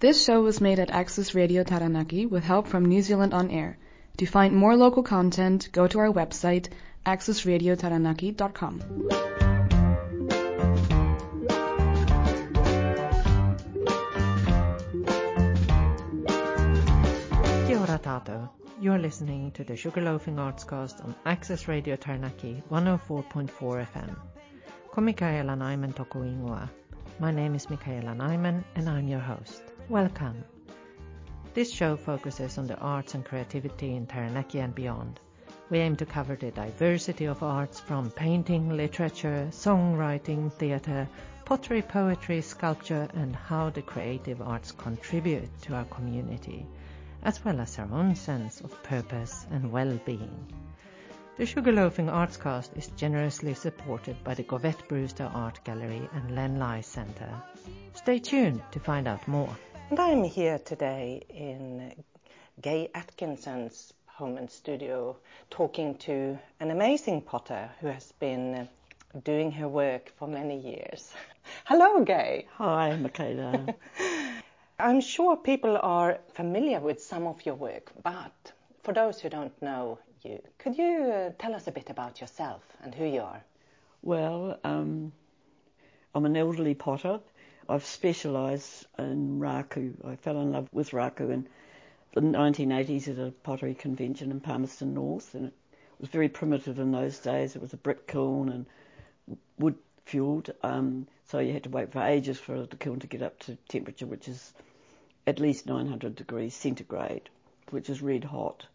This show was made at Access Radio Taranaki with help from New Zealand On Air. To find more local content, go to our website, accessradiotaranaki.com. Tātou. You're listening to the Sugarloafing Artscast on Access Radio Taranaki 104.4 FM. Ko Michaela Nyman toko ingoa. My name is Michaela Nyman and I'm your host. Welcome. This show focuses on the arts and creativity in Taranaki and beyond. We aim to cover the diversity of arts from painting, literature, songwriting, theatre, pottery, poetry, sculpture, and how the creative arts contribute to our community, as well as our own sense of purpose and well-being. The Sugarloafing Artscast is generously supported by the Govett-Brewster Art Gallery and Len Lye Centre. Stay tuned to find out more. And I'm here today in Gaye Atkinson's home and studio talking to an amazing potter who has been doing her work for many years. Hello, Gaye. Hi, Michaela. I'm sure people are familiar with some of your work, but for those who don't know you, could you uh, tell us a bit about yourself and who you are? Well, um, I'm an elderly potter. I've specialised in raku. I fell in love with raku in the 1980s at a pottery convention in Palmerston North, and it was very primitive in those days. It was a brick kiln and wood fueled, um, so you had to wait for ages for the kiln to get up to temperature, which is at least 900 degrees centigrade, which is red hot.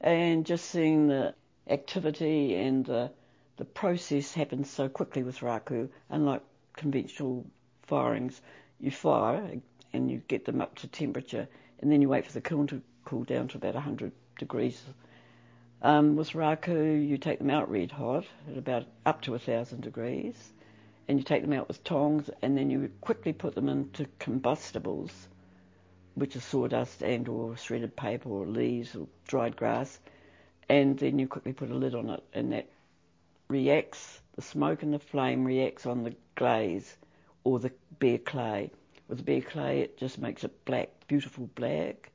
And just seeing the activity and the, the process happen so quickly with raku, unlike conventional firings, you fire and you get them up to temperature, and then you wait for the kiln to cool down to about 100 degrees. Um, with raku, you take them out red hot at about up to 1,000 degrees, and you take them out with tongs, and then you quickly put them into combustibles, which are sawdust and or shredded paper or leaves or dried grass, and then you quickly put a lid on it, and that reacts, the smoke and the flame reacts on the glaze or the bare clay. With the bare clay, it just makes it black, beautiful black.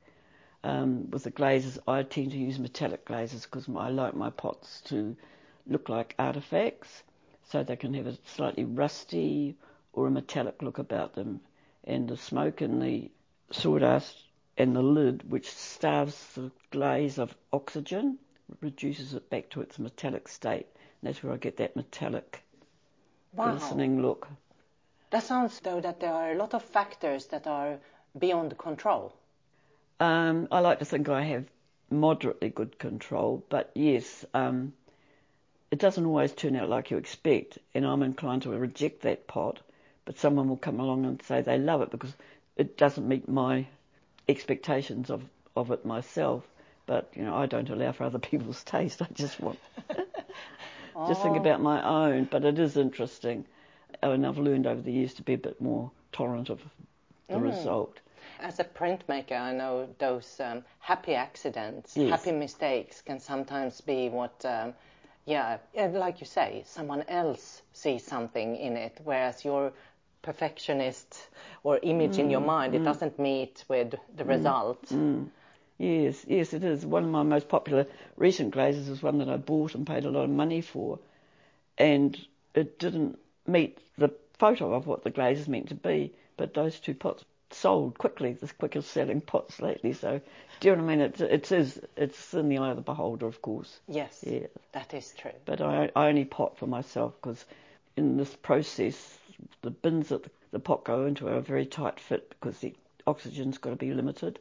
Um, with the glazes, I tend to use metallic glazes because I like my pots to look like artifacts, so they can have a slightly rusty or a metallic look about them. And the smoke and the sawdust and the lid, which starves the glaze of oxygen, reduces it back to its metallic state. And that's where I get that metallic, Wow. glistening look. That sounds though that there are a lot of factors that are beyond control. Um, I like to think I have moderately good control, but yes, um, it doesn't always turn out like you expect, and I'm inclined to reject that pot. But someone will come along and say they love it because it doesn't meet my expectations of, of it myself. But you know, I don't allow for other people's taste. I just want just think about my own. But it is interesting, Uh, and I've learned over the years to be a bit more tolerant of the mm. result. As a printmaker, I know those um, happy accidents, Yes. happy mistakes can sometimes be what, um, yeah, yeah, like you say, someone else sees something in it, whereas your perfectionist or image in your mm, mind, it mm. doesn't meet with the result. Yes, yes, it is. One of my most popular recent glazes is one that I bought and paid a lot of money for, and it didn't meet the photo of what the glaze is meant to be. But those two pots sold quickly, the quickest selling pots lately. So, do you know what I mean? It, it is, it's in the eye of the beholder, of course. Yes, Yeah. that is true. But I, I only pot for myself because in this process, the bins that the, the pot go into are a very tight fit because the oxygen's got to be limited,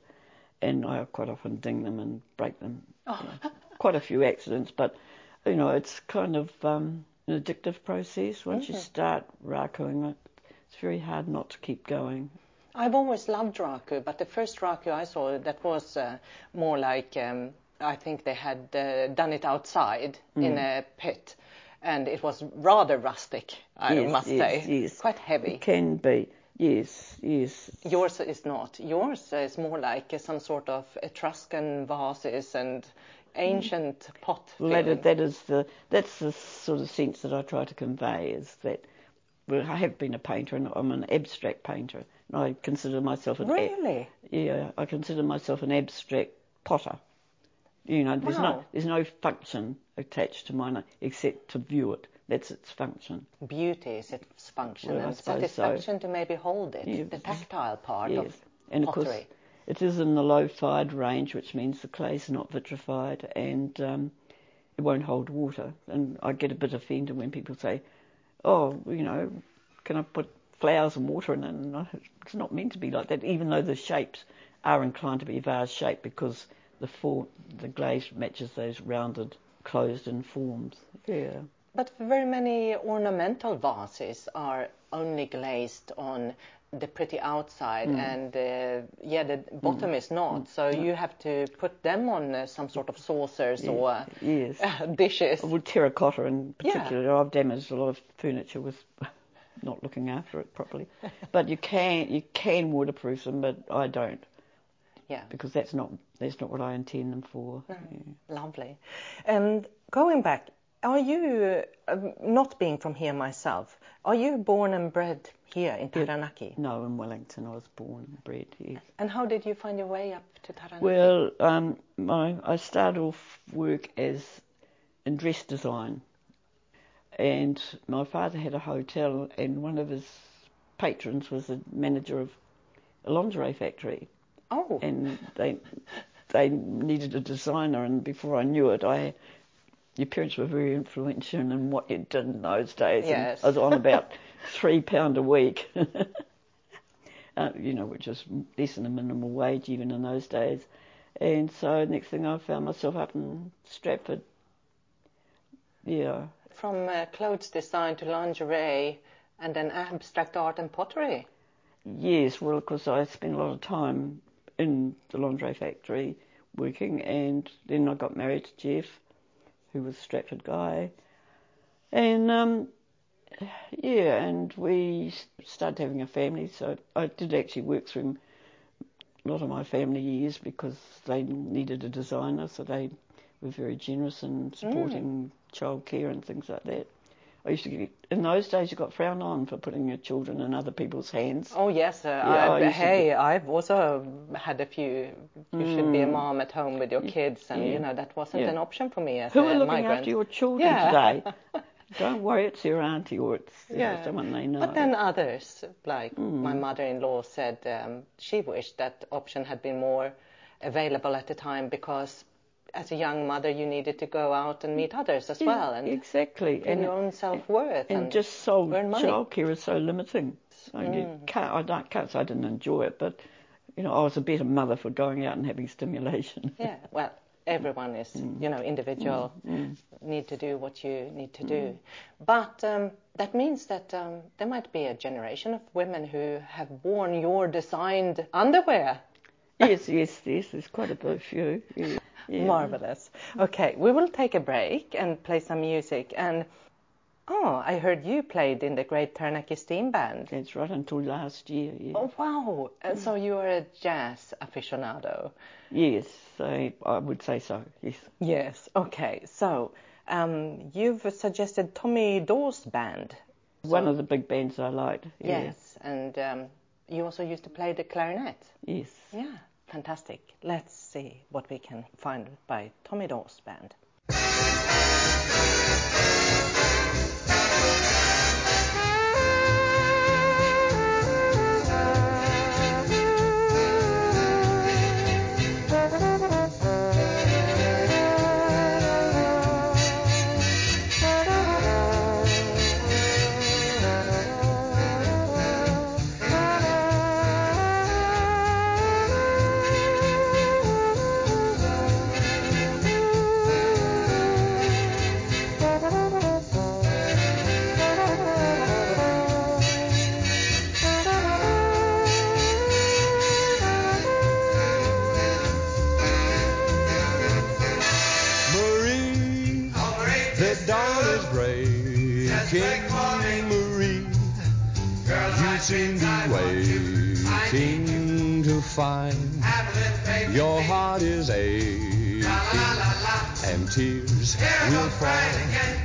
and I quite often ding them and break them. Yeah. Quite a few accidents, but you know it's kind of um, an addictive process. Once you start rakuing it, it's very hard not to keep going. I've always loved raku, but the first raku I saw that was uh, more like um, I think they had uh, done it outside in a pit, and it was rather rustic. I Yes, must yes, say, yes. quite heavy. It can be, yes, yes. Yours is not. Yours is more like uh, some sort of Etruscan vases and ancient pot. Well, that, that is the that's the sort of sense that I try to convey is that well, I have been a painter and I'm an abstract painter, And I consider myself an Really? yeah, I consider myself an abstract potter. You know, there's Wow. no there's no function attached to mine except to view it. That's its function. Beauty is its function Well, and suppose so. satisfaction to maybe hold it, Yeah. the tactile part yes, of and of pottery. course it is in the low fired range, which means the clay's not vitrified and um, it won't hold water. And I get a bit offended when people say, "Oh, you know, can I put flowers and water in it?" And it's not meant to be like that, even though the shapes are inclined to be vase shaped because the for, the glaze matches those rounded, closed-in forms. Yeah. But very many ornamental vases are only glazed on the pretty outside, Mm. and uh, yeah, the bottom is not. So you have to put them on uh, some sort of saucers or uh, Yes. dishes. Well, terracotta in Yeah. particular, I've damaged a lot of furniture with not looking after it properly. but you can you can waterproof them, but I don't Yeah, because that's not that's not what I intend them for. Yeah. lovely. And going back, are you uh, not being from here myself? Are you born and bred here in Taranaki? No, in Wellington, I was born and bred. here. And how did you find your way up to Taranaki? Well, um, my I started off work as in dress design, and my father had a hotel, and one of his patrons was the manager of a lingerie factory. oh, and they they needed a designer and before I knew it I your parents were very influential in what you did in those days and Yes. I was on about three pound a week. Uh, you know which is less than a minimum wage even in those days. And so next thing I found myself up in Stratford. Yeah. From uh, clothes design to lingerie, and then abstract art and pottery. Yes, well, because I spent a lot of time in the lingerie factory working, and then I got married to Jeff, who was Stratford guy, and um, yeah, and we started having a family. So I did actually work through a lot of my family years because they needed a designer, so they were very generous in supporting childcare and things like that. I used to get, in those days you got frowned on for putting your children in other people's hands. Oh yes, uh, I I, to hey, I've also had a few. You should be a mom at home with your kids, and Mm. yeah. you know that wasn't Yeah. an option for me as Who a are looking migrant. after your children Yeah. today? Don't worry, it's your auntie or it's you know, someone they know. But then others, like Mm. my mother-in-law, said um, she wished that option had been more available at the time because, as a young mother, you needed to go out and meet others as Yeah, well and exactly, and your own self-worth. and just so earn money. Mm. childcare is so limiting. So you can't. I don't, can't say I didn't enjoy it, but you know I was a better mother for going out and having stimulation. Yeah, well, everyone is, Mm. you know, individual, need to do what you need to Mm. do. But um, that means that um, there might be a generation of women who have worn your designed underwear. yes, yes, yes. There's quite a few. Yeah, yeah. Marvelous. Okay, we will take a break and play some music. And oh, I heard you played in the Great Taranaki Steam Band. That's right. Until last year. Yeah. Oh wow! And so you are a jazz aficionado. Yes, I, I would say so. Yes. Yes. Okay. So um, you've suggested Tommy Dorsey Band. One of the big bands I liked. Yeah. Yes, and um, you also used to play the clarinet. Yes. Yeah, fantastic. Let's see what we can find by Tommy Dorsey Band. Your heart is aching and tears will fall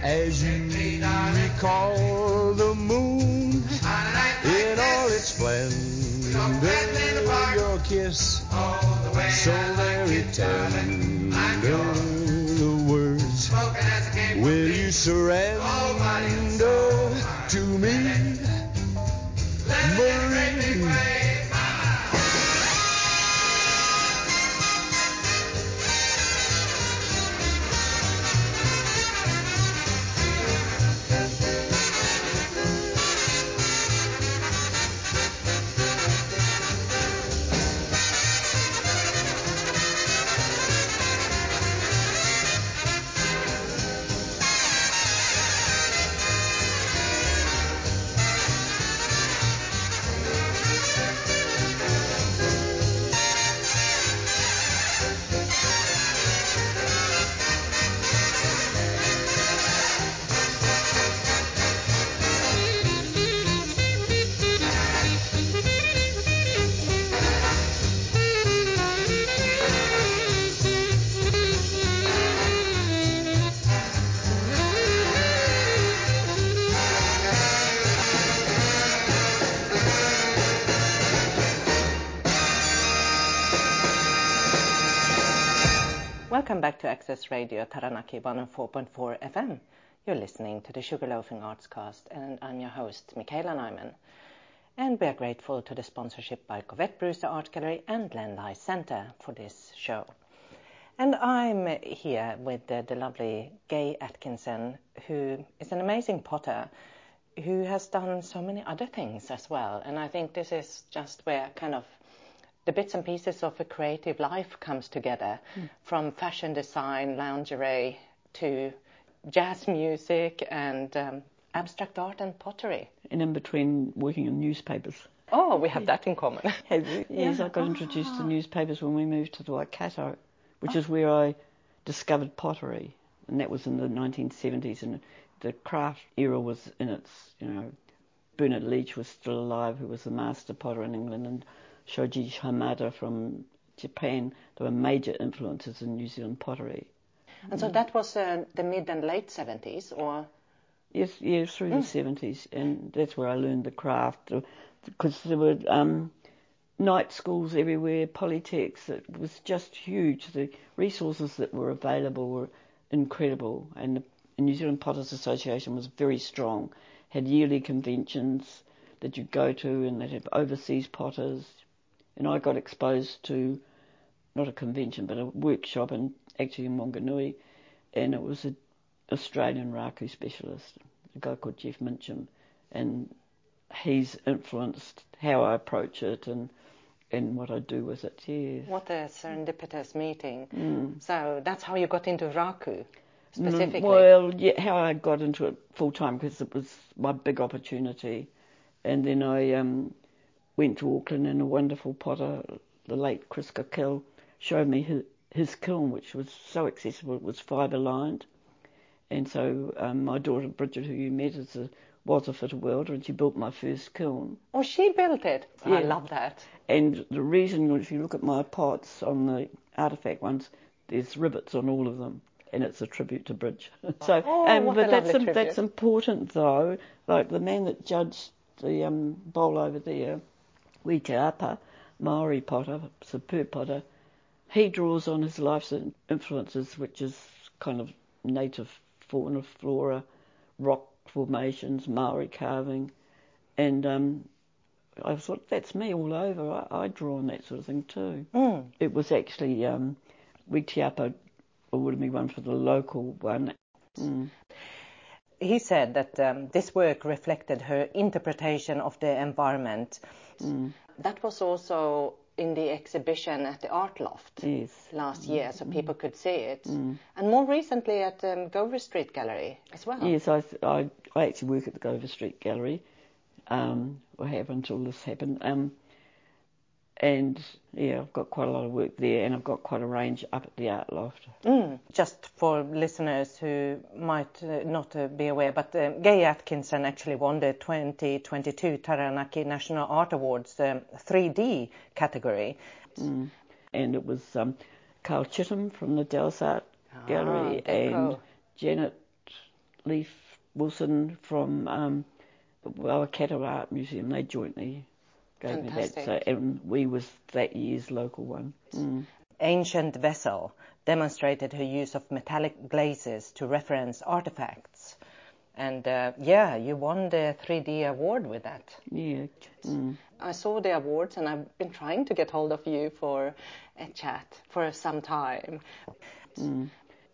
as you recall the moon in all its splendor. Your kiss, so very tender. The words, will you surrender to me, Access Radio Taranaki 104.4 FM. You're listening to the Sugarloafing Arts Cast, and I'm your host, Michaela Nyman. And we are grateful to the sponsorship by Govett-Brewster Art Gallery and Len Lye Centre for this show. And I'm here with the, the lovely Gaye Atkinson, who is an amazing potter who has done so many other things as well. And I think this is just where kind of the bits and pieces of a creative life comes together from fashion design, lingerie to jazz music and um, abstract art and pottery. And in between working in newspapers. Oh, we have that in common. Have you? Yes, I got introduced to newspapers when we moved to the Waikato, which is where I discovered pottery, and that was in the 1970s. And the craft era was in its, you know, Bernard Leach was still alive, who was the master potter in England, and Shoji Hamada from Japan. They were major influences in New Zealand pottery. and so that was uh, the mid and late 70s, or Yes, yes, through the 70s, and that's where I learned the craft, because there were um, night schools everywhere, polytechs. It was just huge. The resources that were available were incredible, and the New Zealand Potters Association was very strong. Had yearly conventions that you'd go to, and they'd have overseas potters. And I got exposed to not a convention, but a workshop, in actually in Wanganui, and it was an Australian raku specialist, a guy called Jeff Mincham, and he's influenced how I approach it and and what I do with it. Yes. what a serendipitous meeting. Mm. So that's how you got into raku specifically. Mm, Well, yeah, how I got into it full time because it was my big opportunity, and then I um, went to Auckland and a wonderful potter, the late Chris Cockell, showed me his, his kiln, which was so accessible. It was fibre lined, and so um, my daughter Bridget, who you met, is a, was a fitter welder, and she built my first kiln. oh, she built it. I love that. And the reason, if you look at my pots on the artifact ones, there's rivets on all of them, and it's a tribute to Bridge. so, Oh, um, but that's im- that's important though. Like the man that judged the um, bowl over there, Wi Taepa, Maori potter, superb potter, he draws on his life's influences, which is kind of native fauna, flora, rock formations, Maori carving, and um, I thought that's me all over. I, I draw on that sort of thing too. Mm. It was actually um, Wi Taepa awarded me one for the local one. Mm. He said that um, this work reflected her interpretation of the environment. Mm. That was also in the exhibition at the Art Loft Yes. last year, so people could see it. And more recently at um, Gover Street Gallery as well. Yes, I, I, I actually work at the Gover Street Gallery. Um, I have until this happened. Um, and yeah, I've got quite a lot of work there, and I've got quite a range up at the Art Loft. Mm. Just for listeners who might uh, not uh, be aware, but um, Gaye Atkinson actually won the 2022 Taranaki National Art Awards um, 3D category. Mm. And it was um, Karl Chitham from the Dallas Art Gallery and go. Janet Leaf Wilson from um, the Waikato Art Museum. They jointly gave me that. So, and we was that year's local one. Mm. Ancient Vessel demonstrated her use of metallic glazes to reference artifacts. And uh, yeah, you won the 3D award with that. Yeah. Mm. I saw the awards and I've been trying to get hold of you for a chat for some time.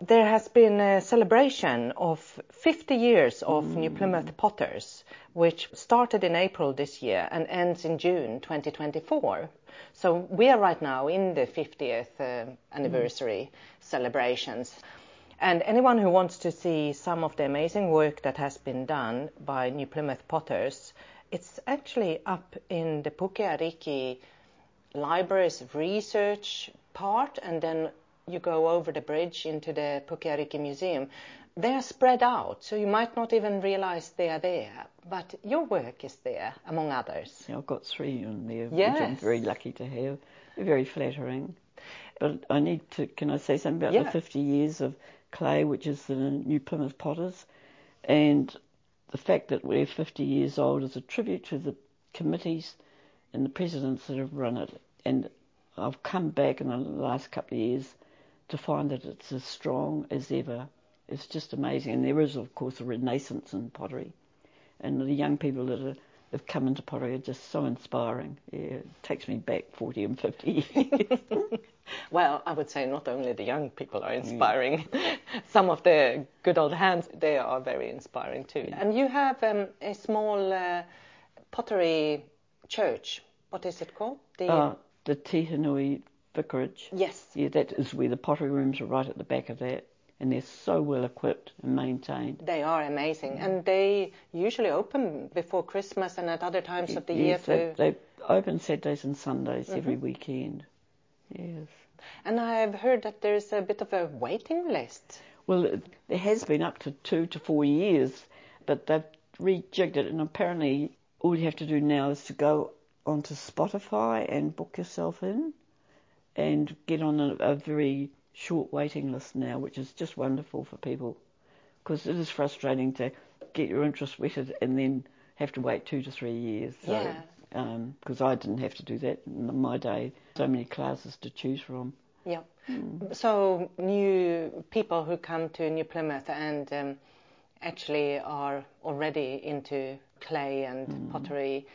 There has been a celebration of 50 years of New Plymouth Potters, which started in April this year and ends in June 2024. So we are right now in the 50th uh, anniversary celebrations. And anyone who wants to see some of the amazing work that has been done by New Plymouth Potters, it's actually up in the Puke Ariki Library's research part, and then you go over the bridge into the Puke Ariki Museum. They are spread out, so you might not even realize they are there, but your work is there, among others. Yeah, I've got three on there, which I'm very lucky to have. They're very flattering. But I need to, can I say something about Yeah. the 50 years of clay, which is the New Plymouth Potters? And the fact that we're 50 years old is a tribute to the committees and the presidents that have run it. And I've come back in the last couple of years to find that it's as strong as ever. It's just amazing. And there is, of course, a renaissance in pottery. And the young people that are, have come into pottery are just so inspiring. Yeah, it takes me back 40 and 50 years. Well, I would say not only the young people are inspiring, some of the good old hands, they are very inspiring too. And you have um, a small uh, pottery church. What is it called? The uh, the Te Henui Vicarage. Yes. Yeah, that is where the pottery rooms are right at the back of that. And they're so well equipped and maintained. They are amazing, and they usually open before Christmas and at other times of the year yes, they, too. they open Saturdays and Sundays Mm-hmm. every weekend. Yes. And I've heard that there's a bit of a waiting list. Well, it- there has been up to two to four years, but they've rejigged it, and apparently all you have to do now is to go onto Spotify and book yourself in, and get on a, a very short waiting list now, which is just wonderful for people, because it is frustrating to get your interest whetted and then have to wait two to three years. So, Yeah. Um, because I didn't have to do that in my day. So many classes to choose from. Yeah. Hmm. So new people who come to New Plymouth and um, actually are already into clay and hmm. pottery,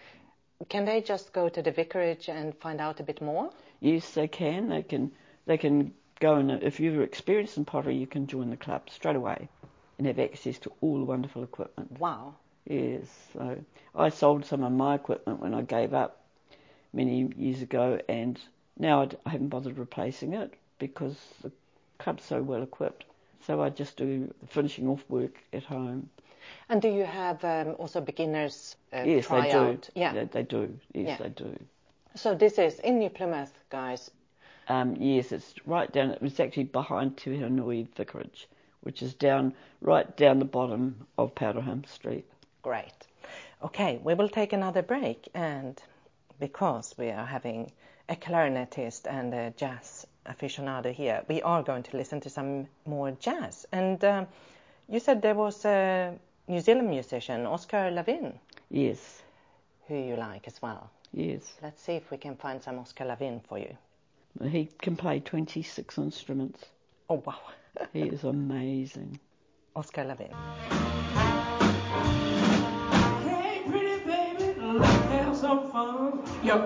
can they just go to the vicarage and find out a bit more? Yes, they can. They can. They can go and if you're experienced in pottery, you can join the club straight away, and have access to all the wonderful equipment. Wow. Yes. So I sold some of my equipment when I gave up many years ago, and now I haven't bothered replacing it because the club's so well equipped. So I just do the finishing off work at home. And do you have um, also beginners uh, yes, they do. Yeah. They, they do. Yes, Yeah. they do. So this is in New Plymouth, guys. Um, yes, it's right down. It was actually behind Te Henui Vicarage, which is down right down the bottom of Powderham Street. Great. Okay, we will take another break, and because we are having a clarinetist and a jazz aficionado here, we are going to listen to some more jazz. And um, you said there was a New Zealand musician, Oscar Lavin, Yes, who you like as well. Yes. Let's see if we can find some Oscar Lavin for you. He can play 26 instruments. Oh, wow. He is amazing. Oscar Lavin. Hey, pretty baby, let's have some fun. You're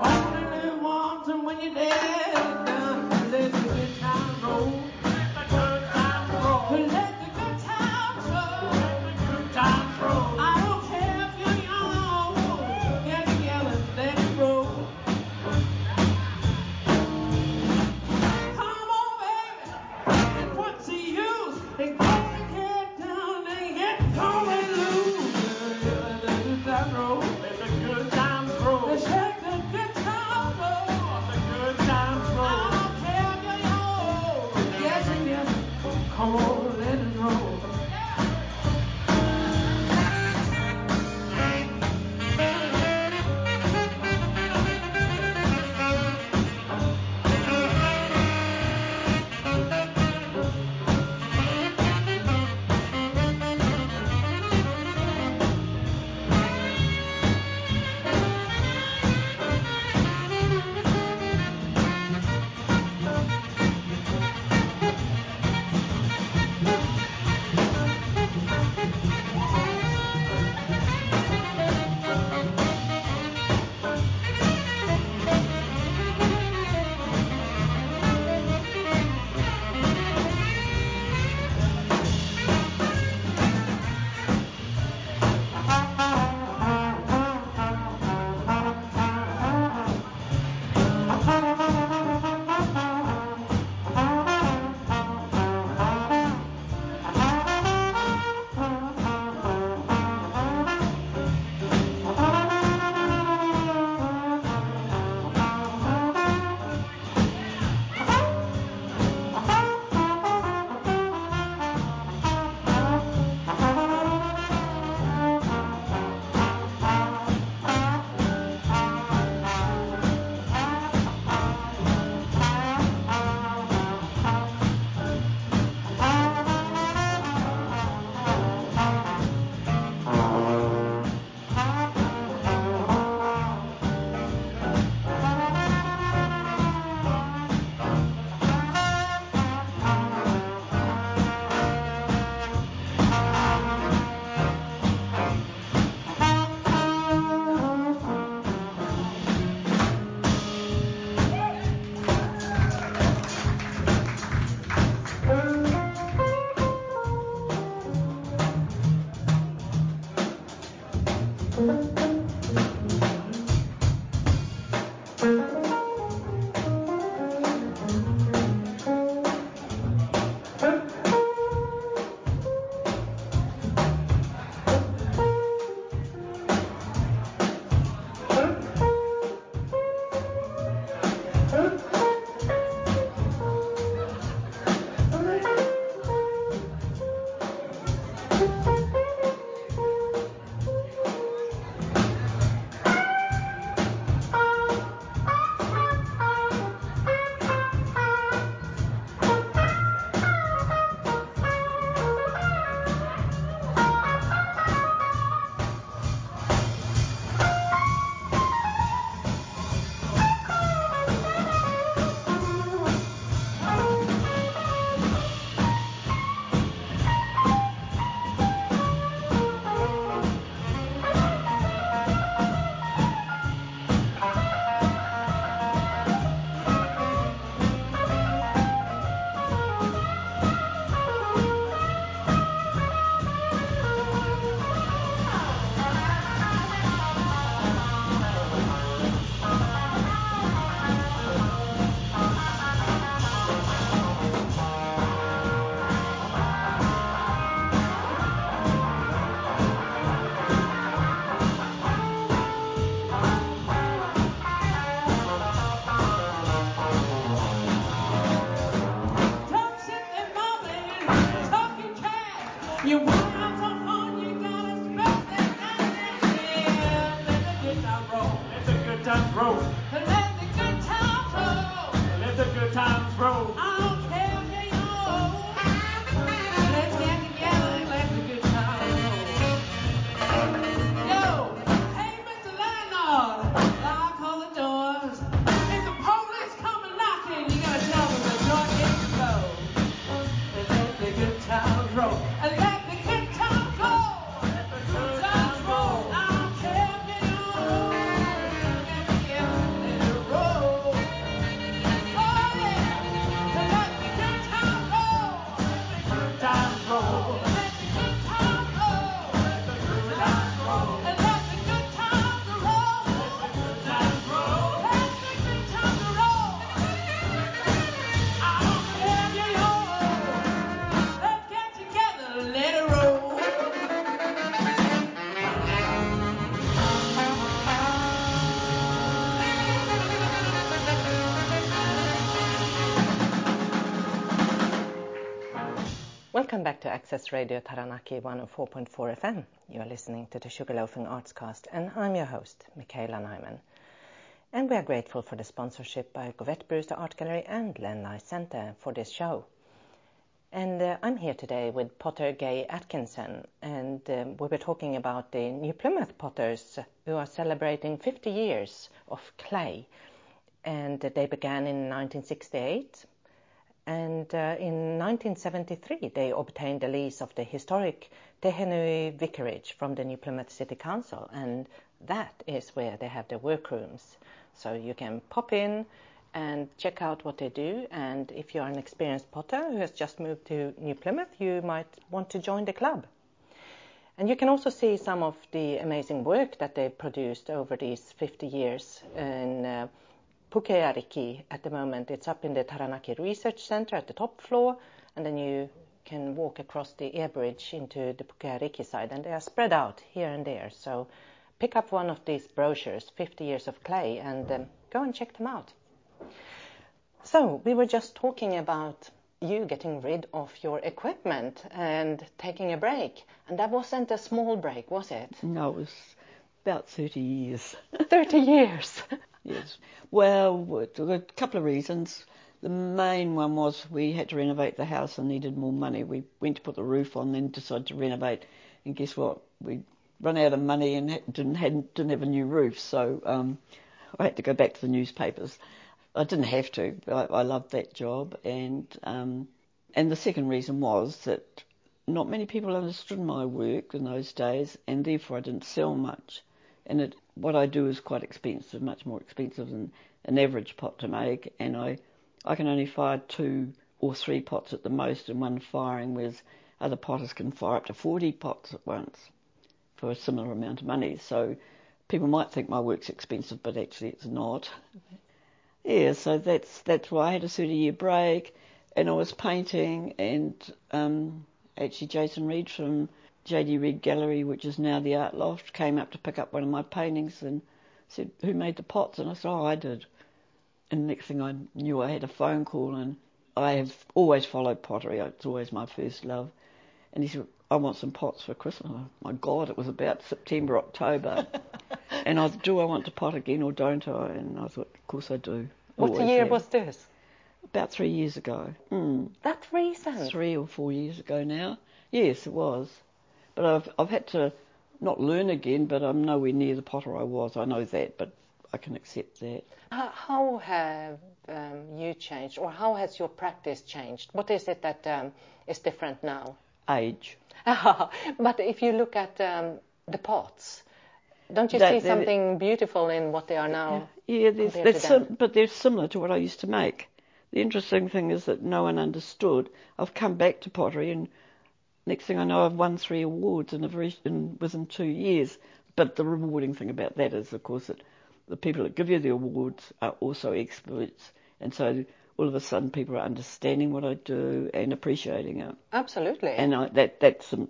Welcome back to Access Radio Taranaki 104.4 FM. You are listening to the Sugarloafing Artscast, and I'm your host, Michaela Nyman. And we are grateful for the sponsorship by Govett-Brewster Art Gallery and Len Lye Center for this show. And uh, I'm here today with Potter Gaye Atkinson, and um, we were talking about the New Plymouth Potters who are celebrating 50 years of clay. And they began in 1968 and uh, in 1973, they obtained a lease of the historic Te Henui Vicarage from the New Plymouth City Council, and that is where they have their workrooms. So you can pop in and check out what they do. And if you're an experienced potter who has just moved to New Plymouth, you might want to join the club. And you can also see some of the amazing work that they've produced over these 50 years in uh, Puke Ariki at the moment. It's up in the Taranaki Research Center at the top floor, and then you can walk across the air bridge into the Puke Ariki side, and they are spread out here and there. So pick up one of these brochures, 50 Years of Clay, and um, go and check them out. So we were just talking about you getting rid of your equipment and taking a break, and that wasn't a small break, was it? No, it was about 30 years. 30 years. Yes. Well, a couple of reasons. The main one was we had to renovate the house and needed more money. We went to put the roof on, then decided to renovate, and guess what? We run out of money and didn't had, didn't have a new roof, so um, I had to go back to the newspapers. I didn't have to. I, I loved that job, and um, and the second reason was that not many people understood my work in those days, and therefore I didn't sell much. And it, what I do is quite expensive, much more expensive than an average pot to make, and I, I can only fire two or three pots at the most in one firing, whereas other potters can fire up to 40 pots at once for a similar amount of money. So people might think my work's expensive, but actually it's not. Yeah, so that's that's why I had a 30 year break, and I was painting, and um, actually Jason Reed from JD Reed Gallery, which is now the Art Loft, came up to pick up one of my paintings and said, "Who made the pots?" And I said, "Oh, I did." And the next thing I knew, I had a phone call, and I have always followed pottery. It's always my first love. And he said, "I want some pots for Christmas." Oh, my God, it was about September, October, and I thought, "Do I want to pot again or don't I?" And I thought, "Of course I do." What Always year have. was this? About three years ago. Mm, That recent. three or four years ago now. Yes, it was. But I've I've had to not learn again, but I'm nowhere near the potter I was. I know that, but I can accept that. How, how have um, you changed, or how has your practice changed? What is it that um, is different now? Age. but if you look at um, the pots, don't you That- see something beautiful in what they are now? Yeah, there's, sim- but they're similar to what I used to make. The interesting thing is that no one understood. I've come back to pottery, and next thing I know, I've won three awards in a very in, within two years. But the rewarding thing about that is, of course, that the people that give you the awards are also experts, and so all of a sudden people are understanding what I do and appreciating it. Absolutely. And I, that that's um,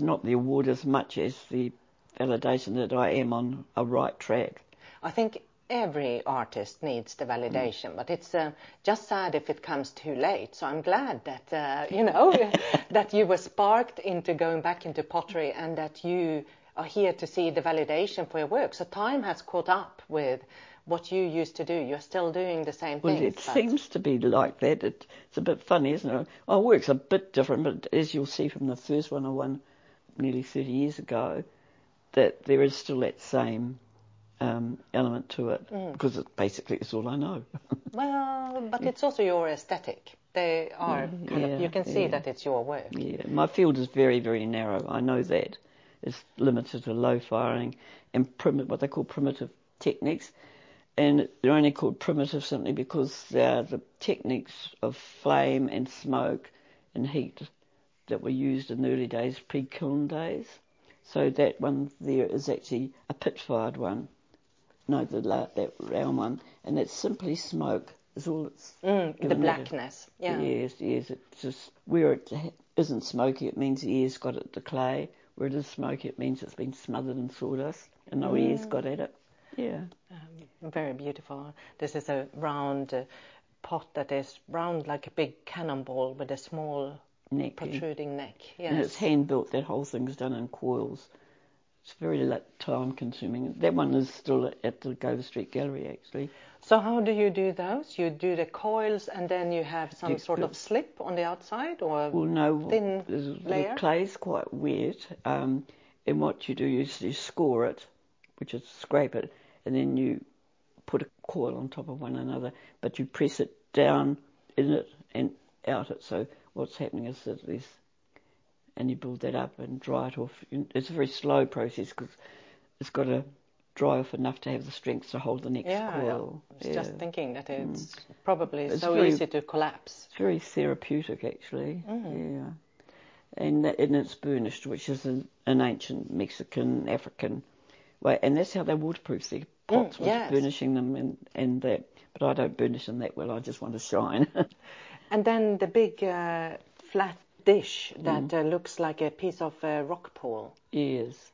not the award as much as the validation that I am on a right track. I think every artist needs the validation, but it's uh, just sad if it comes too late. So I'm glad that uh, you know that you were sparked into going back into pottery and that you are here to see the validation for your work. So time has caught up with what you used to do. You're still doing the same Well, things. it but- seems to be like that. It, it's a bit funny, isn't it? Well, it works a bit different, but as you'll see from the first one I won nearly 30 years ago, that there is still that same um, element to it Mm. because it basically it's all I know. Well, but it's also your aesthetic. They are kind of. You can see yeah. that it's your work. yeah, my field is very, very narrow. I know that. It's limited to low firing and primi- what they call primitive techniques. And they're only called primitive simply because they're the techniques of flame and smoke and heat that were used in the early days, pre-kiln days. So that one there is actually a pit-fired one. No, the la- that round one, and it's simply smoke. Is all it's Mm, the given it. blackness. Yeah. Yes, yes. It's just where it isn't smoky, it means the air's got at the clay. Where it is smoky, it means it's been smothered in sawdust and no air's got at it. Yeah. Very beautiful. This is a round uh, pot that is round like a big cannonball with a small Neck. yeah. protruding neck. And it's hand built. That whole thing's done in coils. It's very time consuming. That one is still at the Gover Street Gallery actually. So how do you do those? You do the coils and then you have some sort of slip on the outside, or Well, no, Thin the, the layer? clay's quite wet, um, and what you do is you score it, which is scrape it, and then you put a coil on top of one another, but you press it down in it and out it. So what's happening is that there's, and you build that up and dry it off. It's a very slow process because it's got to dry off enough to have the strength to hold the next yeah, yeah. coil. I was just thinking that it's probably It's so very- easy to collapse. It's very therapeutic, actually. Mm. Yeah, and that, and it's burnished, which is an, an ancient Mexican African way, and that's how they waterproof their pots was Mm, yes. burnishing them and and that. But I don't burnish them that well. I just want to shine. And then the big uh, flat dish that Mm. uh, looks like a piece of uh, rock pool. yes,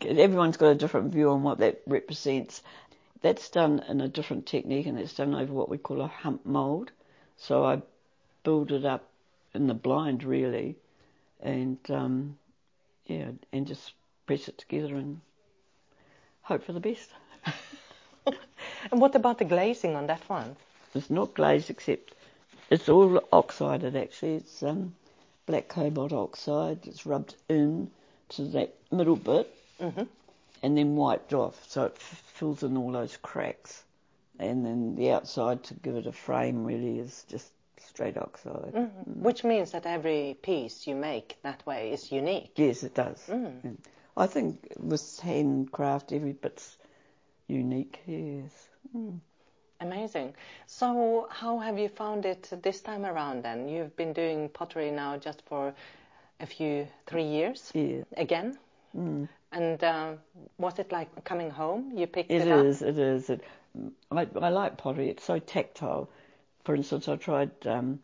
everyone's got a different view on what that represents. That's done in a different technique, and it's done over what we call a hump mould. So I build it up in the blind, really, and um, yeah, and just press it together and hope for the best. And what about the glazing on that one? It's not glazed except it's all oxided actually. It's um, black cobalt oxide. that's rubbed in to that middle bit hmm and then wiped off, so it f- fills in all those cracks. And then the outside to give it a frame really is just straight oxide. Which means that every piece you make that way is unique. Yes, it does. Mm. Mm. I think with handcraft, every bit's unique. Yes. Amazing. So, how have you found it this time around then? You've been doing pottery now just for a few, three years Yeah. again. Mm. And uh, was it like coming home? You picked It it, up? is, it is. It, I, I like pottery. It's so tactile. For instance, I tried um,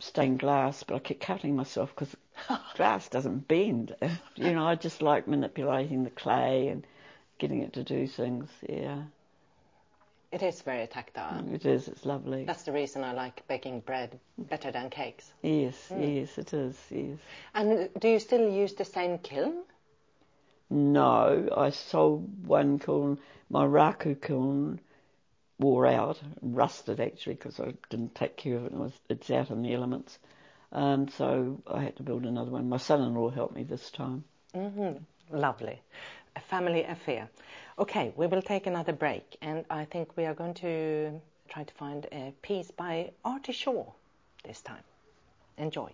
stained glass, but I kept cutting myself because glass doesn't bend. you know, I just like manipulating the clay and getting it to do things. Yeah, It is very tactile. it is. It's lovely. That's the reason I like baking bread better than cakes. yes, yes, it is. Yes. And do you still use the same kiln? No, I sold one kiln. My raku kiln wore out, rusted actually, because I didn't take care of it. it was, it's out in the elements. Um, so I had to build another one. My son-in-law helped me this time. Mm-hmm. Lovely. A family affair. Okay, we will take another break, and I think we are going to try to find a piece by Artie Shaw this time. Enjoy.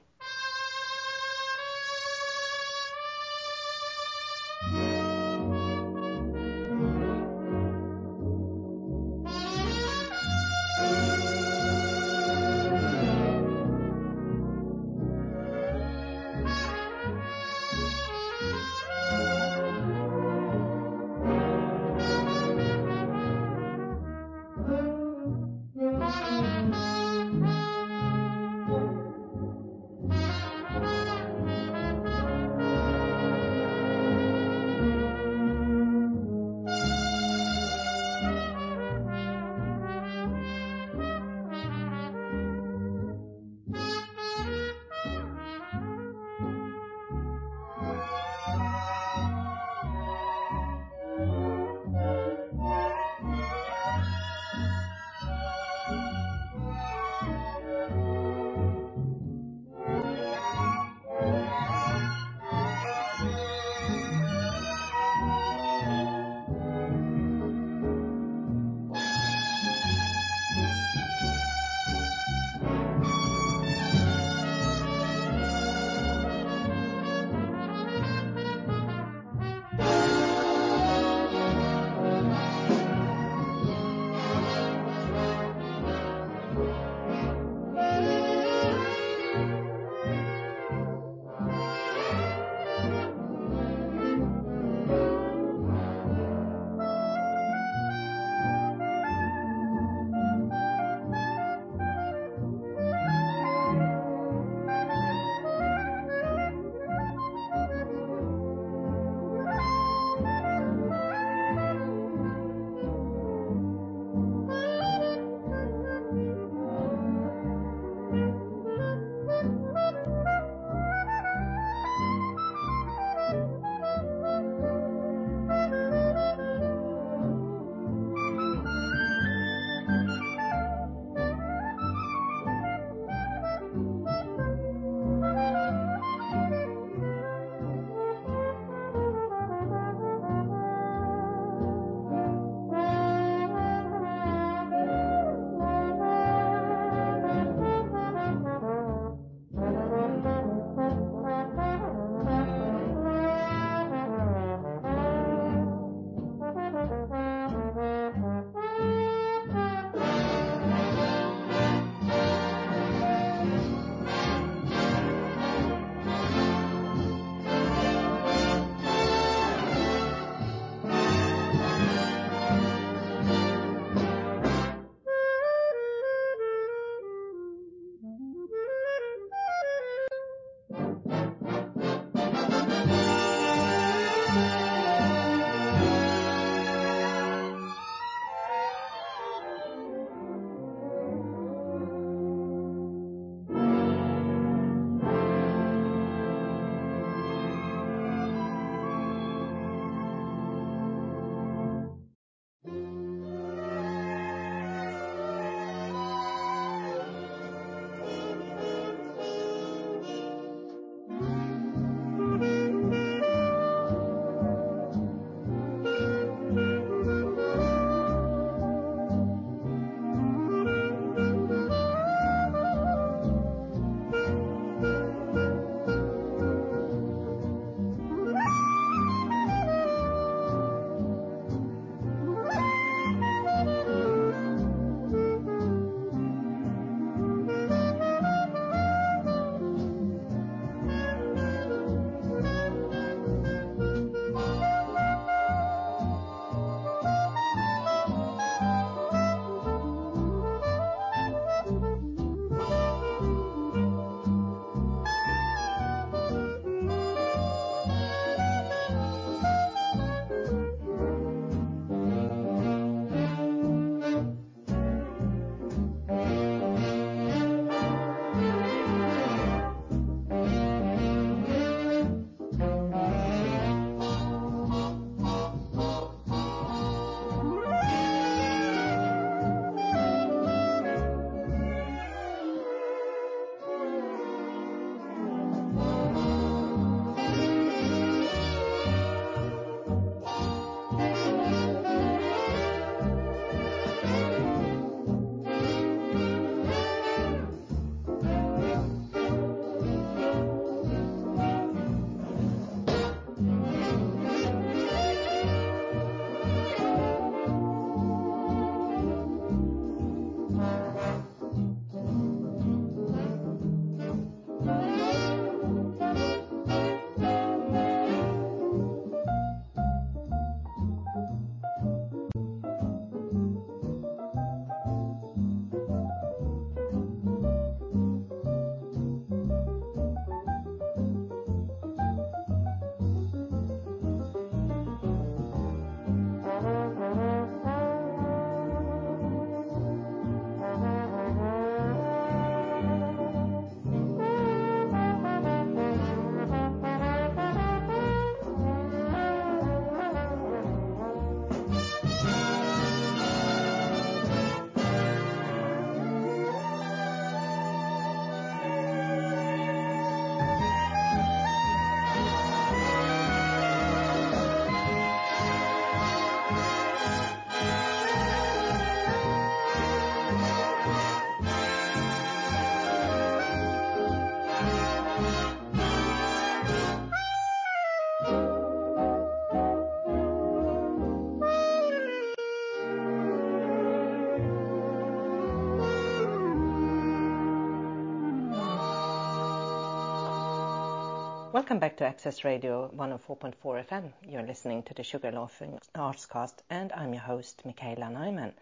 Welcome back to Access Radio 104.4 FM. You're listening to the Sugarloafing Artscast, and I'm your host, Michaela Nyman.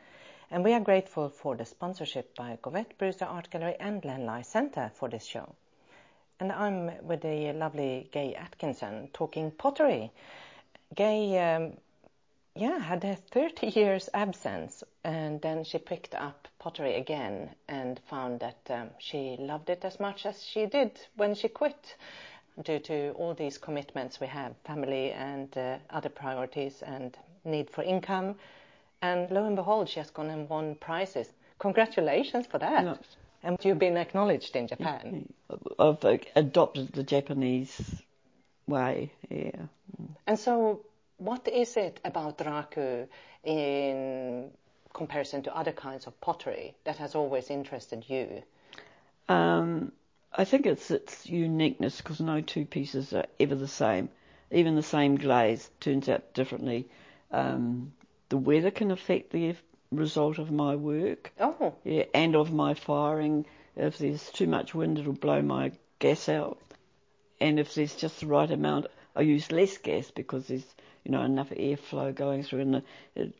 And we are grateful for the sponsorship by Govett-Brewster Art Gallery and Len Lye Center for this show. And I'm with the lovely Gaye Atkinson talking pottery. Gaye, um, yeah, had a 30 years absence, and then she picked up pottery again and found that um, she loved it as much as she did when she quit due to all these commitments we have family and uh, other priorities and need for income. And lo and behold, she has gone and won prizes. Congratulations for that. And you've been acknowledged in Japan. I've uh, adopted the Japanese way, yeah. And so, what is it about raku in comparison to other kinds of pottery that has always interested you? Um, I think it's its uniqueness because no two pieces are ever the same. Even the same glaze turns out differently. Um, the weather can affect the result of my work. Oh, Yeah, and of my firing. If there's too much wind, it'll blow my gas out. And if there's just the right amount, I use less gas because there's you know enough airflow going through. And the, it,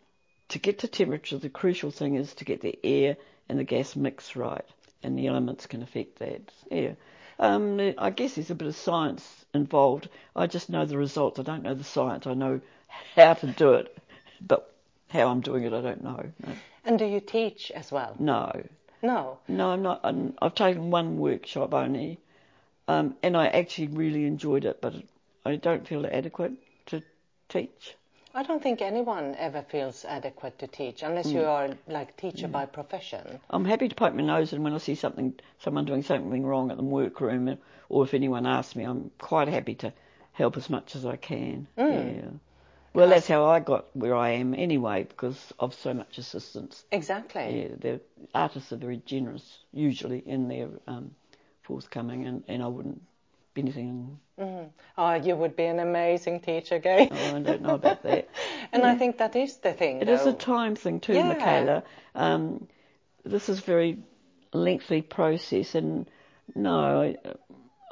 to get to temperature, the crucial thing is to get the air and the gas mix right, and the elements can affect that. Yeah. Um, I guess there's a bit of science involved. I just know the results. I don't know the science. I know how to do it, but how I'm doing it, I don't know. No. and do you teach as well? No. No. No, I'm not. I'm, I've taken one workshop only, um, and I actually really enjoyed it, but I don't feel adequate to teach. I don't think anyone ever feels adequate to teach unless you are like teacher by profession. I'm happy to poke my nose in when I see something, someone doing something wrong at the workroom, or if anyone asks me, I'm quite happy to help as much as I can. Yeah. Well, that's how I got where I am anyway, because of so much assistance. Exactly. Yeah, the artists are very generous usually in their um, forthcoming, and, and I wouldn't anything. Oh, you would be an amazing teacher, Gaye. Oh, I don't know about that. and I think that is the thing. It is though. a time thing too, Yeah. Michaela. Um, this is a very lengthy process, and no, I,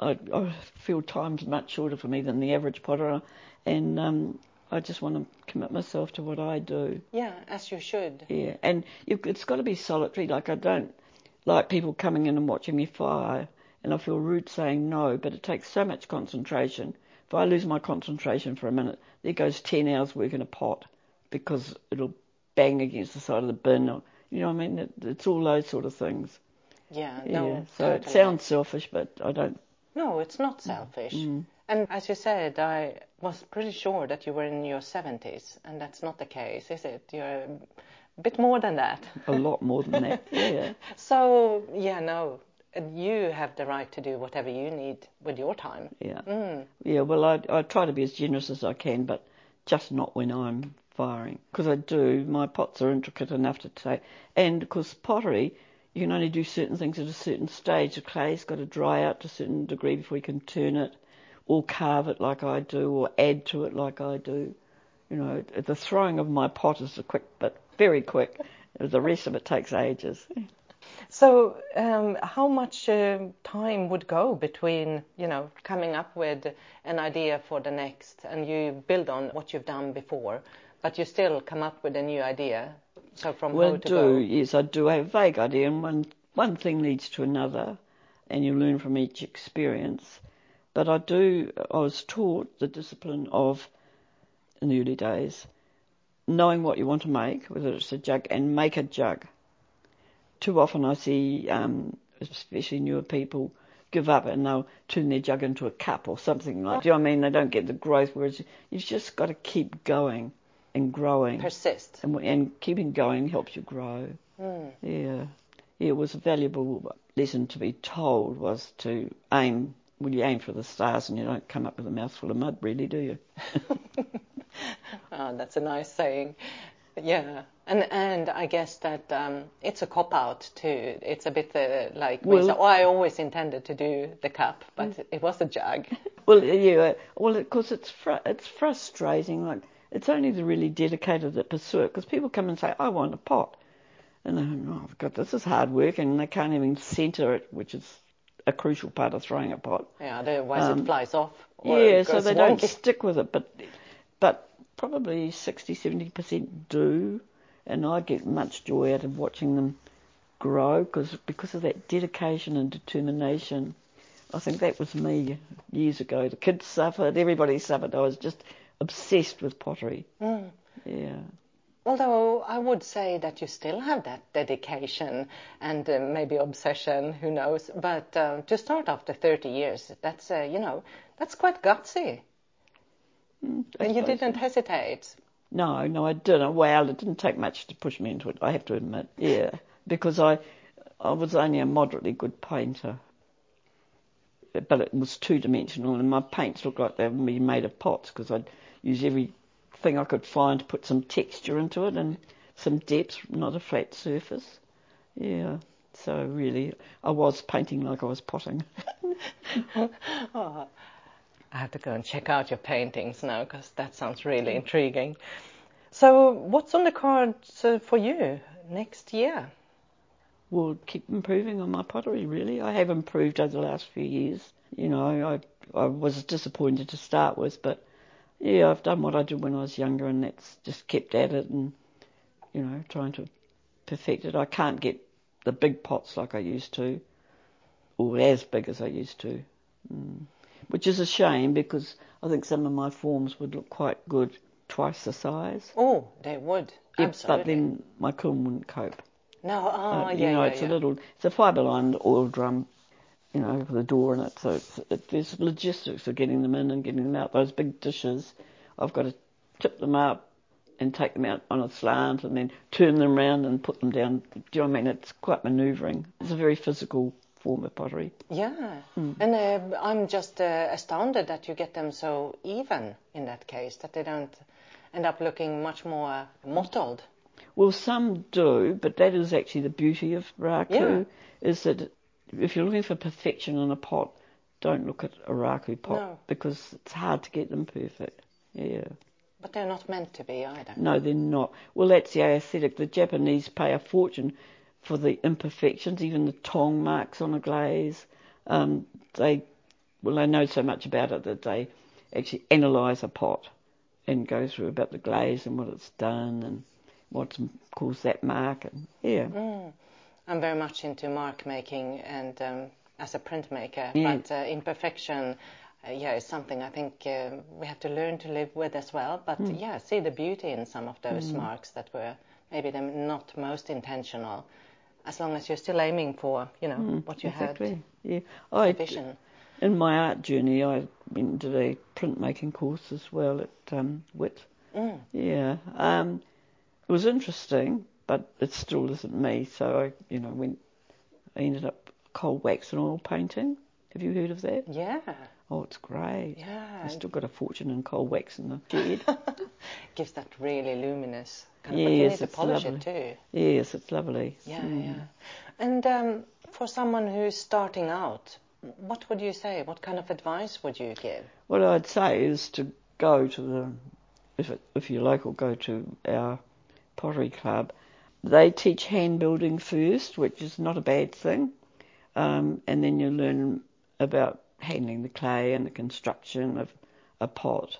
I, I feel time's much shorter for me than the average potter, and um, I just want to commit myself to what I do. Yeah, as you should. Yeah, and it's got to be solitary. Like I don't like people coming in and watching me fire, and I feel rude saying no. But it takes so much concentration. If I lose my concentration for a minute, there goes ten hours working a pot because it'll bang against the side of the bin. Or, you know what I mean? It, it's all those sort of things. Yeah, Yeah. no. so it sounds selfish, but I don't. No, it's not selfish. Mm. And as you said, I was pretty sure that you were in your 70s, and that's not the case, is it? You're a bit more than that. A lot more than that. Yeah. So, yeah, no, you have the right to do whatever you need with your time. Yeah. Mm. Yeah, well, I, I try to be as generous as I can, but just not when I'm firing. Because I do, my pots are intricate enough to take. And because pottery, you can only do certain things at a certain stage. The clay's got to dry out to a certain degree before you can turn it, or carve it like I do, or add to it like I do. You know, the throwing of my pot is a quick, but very quick. The rest of it takes ages. So, um, how much uh, time would go between, you know, coming up with an idea for the next, and you build on what you've done before, but you still come up with a new idea? So from Well, how I to do, go. yes, I do have a vague idea, and one, one thing leads to another, and you learn from each experience. But I do, I was taught the discipline of, in the early days, knowing what you want to make, whether it's a jug, and make a jug. Too often I see, um, especially newer people, give up and they'll turn their jug into a cup or something like. Do you know what I mean? They don't get the growth. Whereas you've just got to keep going and growing. Persist. And, and keeping going helps you grow. Mm. Yeah. yeah, it was a valuable lesson to be told was to aim. Well, you aim for the stars and you don't come up with a mouthful of mud, really, do you? Oh, that's a nice saying. Yeah, and and I guess that um, it's a cop out too. It's a bit uh, like Well- say, oh, I always intended to do the cup, but it was a jug. Well, yeah. Well, of course, it's fr- it's frustrating. Like it's only the really dedicated that pursue it because people come and say, "I want a pot," and they, oh God, this is hard work, and they can't even centre it, which is a crucial part of throwing a pot. Yeah, otherwise Um, it flies off. Yeah, so they don't stick with it, but but probably 60 70% do, and I get much joy out of watching them grow because because of that dedication and determination. I think that was me years ago. The kids suffered, everybody suffered. I was just obsessed with pottery. Mm. Yeah. Although I would say that you still have that dedication and uh, maybe obsession, who knows? But uh, to start after 30 years, that's uh, you know that's quite gutsy. And you didn't hesitate. No, no, I didn't. Well, it didn't take much to push me into it. I have to admit. Yeah, because I, I was only a moderately good painter, but it was two dimensional, and my paints looked like they were made of pots because I'd use everything I could find to put some texture into it and some depth, not a flat surface. Yeah. So really, I was painting like I was potting. Oh, I have to go and check out your paintings now because that sounds really intriguing. So, what's on the cards uh, for you next year? will keep improving on my pottery. Really, I have improved over the last few years. You know, I I was disappointed to start with, but yeah, I've done what I did when I was younger, and that's just kept at it and you know trying to perfect it. I can't get the big pots like I used to, or as big as I used to, mm. Which is a shame because I think some of my forms would look quite good twice the size. Oh, they would. Yeah, Absolutely. But then my kiln wouldn't cope. no, oh, Uh, yeah, you know, yeah, it's yeah. a little, it's a fibre lined oil drum, you know, with a door in it. So it's, it, there's logistics of getting them in and getting them out. Those big dishes, I've got to tip them up and take them out on a slant and then turn them around and put them down. Do you know what I mean? It's quite manoeuvring. It's a very physical form of pottery. Yeah, Hmm. and uh, I'm just uh, astounded that you get them so even in that case, that they don't end up looking much more mottled. Well, some do, but that is actually the beauty of raku, Yeah. is that if you're looking for perfection in a pot, don't look at a raku pot No. because it's hard to get them perfect. Yeah. But they're not meant to be either. No, they're not. Well, that's the aesthetic. The Japanese pay a fortune for the imperfections, even the tong marks on a glaze. Um, they, well, they know so much about it that they actually analyse a pot and go through about the glaze and what it's done and what's caused that mark. And yeah, Mm. I'm very much into mark making and um, as a printmaker, Yeah. but uh, imperfection, uh, yeah, is something I think uh, we have to learn to live with as well. But Hmm. yeah, see the beauty in some of those marks that were maybe they're not most intentional, as long as you're still aiming for, you know, what you exactly. had, Yeah, I vision. in my art journey, I went and did a printmaking course as well at um, WIT. Mm. Yeah, um, it was interesting, but it still isn't me. So I, you know, went. I ended up cold wax and oil painting. Have you heard of that? Yeah, Oh, it's great. yeah. I still got a fortune in cold wax in the shed. gives that really luminous. Kind of, Yes, it's polish lovely. it too. yes, it's lovely. Yeah, Mm. yeah. And um, for someone who's starting out, what would you say? What kind of advice would you give? What I'd say is to go to the, if it, if you're local, go to our pottery club. They teach hand building first, which is not a bad thing, um, and then you learn about handling the clay and the construction of a pot.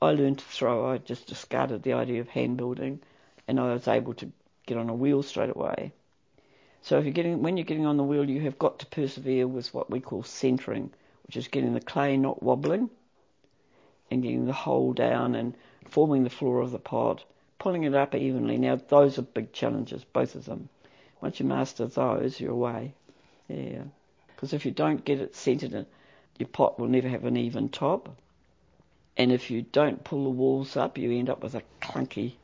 I learned to throw. I just discarded the idea of hand building, and I was able to get on a wheel straight away. So if you're getting when you're getting on the wheel, you have got to persevere with what we call centering, which is getting the clay not wobbling, and getting the hole down and forming the floor of the pot, pulling it up evenly. Now those are big challenges, both of them. Once you master those, you're away. Yeah, because if you don't get it centered, your pot will never have an even top. And if you don't pull the walls up, you end up with a clunky,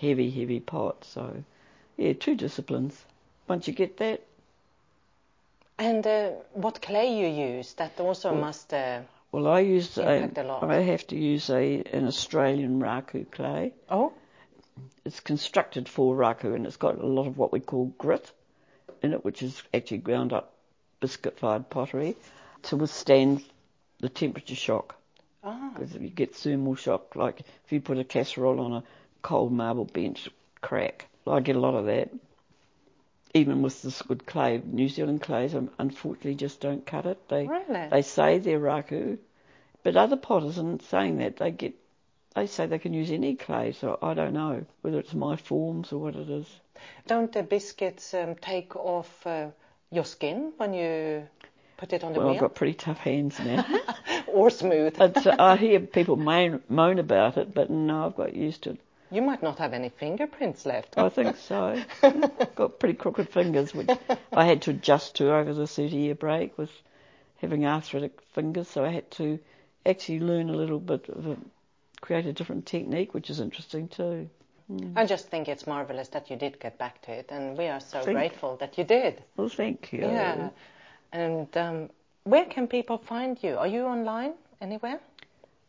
heavy, heavy pot. So, yeah, two disciplines. Once you get that, And uh, what clay you use? That also Well, must. Uh, well, I used Impact a lot. I have to use a an Australian raku clay. oh, It's constructed for raku, and it's got a lot of what we call grit in it, which is actually ground up biscuit-fired pottery to withstand the temperature shock. Ah, Because if you get thermal shock, like if you put a casserole on a cold marble bench, crack. I get a lot of that. even with this good clay, New Zealand clays, um, unfortunately, just don't cut it. They Really? they say they're raku, but other potters aren't saying that. They get they say they can use any clay, so I don't know whether it's my forms or what it is. Don't the biscuits um, take off uh, your skin when you put it on the Well, I've got pretty tough hands now. or smooth? It's, I hear people moan, moan about it, but no, I've got used to it. You might not have any fingerprints left. I think so. got pretty crooked fingers, which I had to adjust to over the 30 year break with having arthritic fingers, so I had to actually learn a little bit of a, create a different technique, which is interesting too. I just think it's marvelous that you did get back to it, and we are so grateful that you did. Well, thank you. Yeah. And um, where can people find you? Are you online anywhere?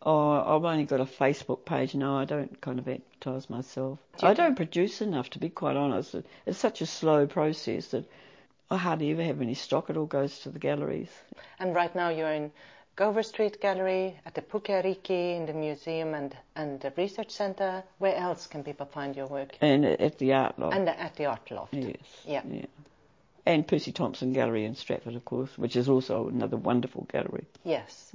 Oh, I've only got a Facebook page now. I don't kind of advertise myself. Do I don't produce enough, to be quite honest. It's such a slow process that I hardly ever have any stock. It all goes to the galleries. And right now you're in Gover Street Gallery, at the Puke Ariki, in the museum and, and the research center. Where else can people find your work? And at the Art Loft. And at the Art Loft. Yes. Yeah. Yeah. And Percy Thompson Gallery in Stratford, of course, which is also another wonderful gallery. Yes.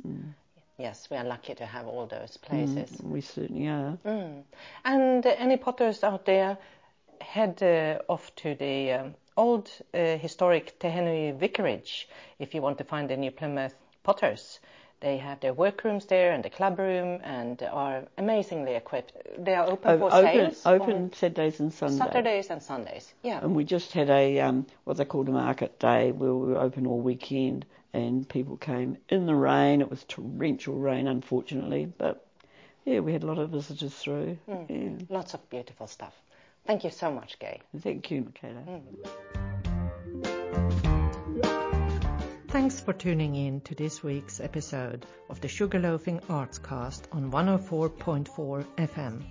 Yes, we are lucky to have all those places. Mm, we certainly are. Mm. And uh, any potters out there, head uh, off to the um, old uh, historic Te Henui Vicarage if you want to find the New Plymouth potters. They have their workrooms there and the club room and are amazingly equipped. They are open for open sales open Saturdays and Sundays. Saturdays and Sundays. Yeah. And we just had a um, what they called a market day where we were open all weekend, and people came in the rain. It was torrential rain, unfortunately, but yeah, we had a lot of visitors through. Mm. Lots of beautiful stuff. Thank you so much, Gaye. Thank you, Michaela. Thanks for tuning in to this week's episode of the Sugarloafing Artscast on 104.4 FM.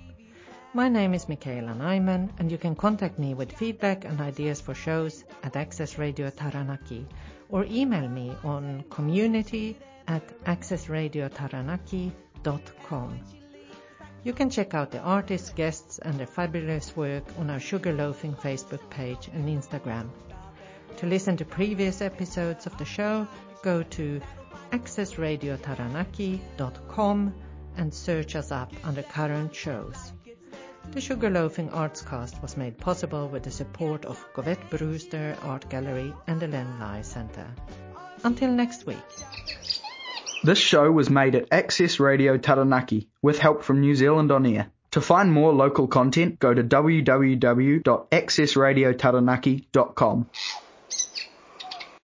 My name is Michaela Nyman, and you can contact me with feedback and ideas for shows at Access Radio Taranaki or email me on community at accessradiotaranaki.com. You can check out the artists, guests, and their fabulous work on our Sugarloafing Facebook page and Instagram. To listen to previous episodes of the show, go to accessradiotaranaki.com and search us up under current shows. The Sugarloafing Artscast was made possible with the support of Govett-Brewster Art Gallery and the Len Lye Centre. Until next week. This show was made at Access Radio Taranaki with help from New Zealand On Air. To find more local content, go to www.accessradiotaranaki.com.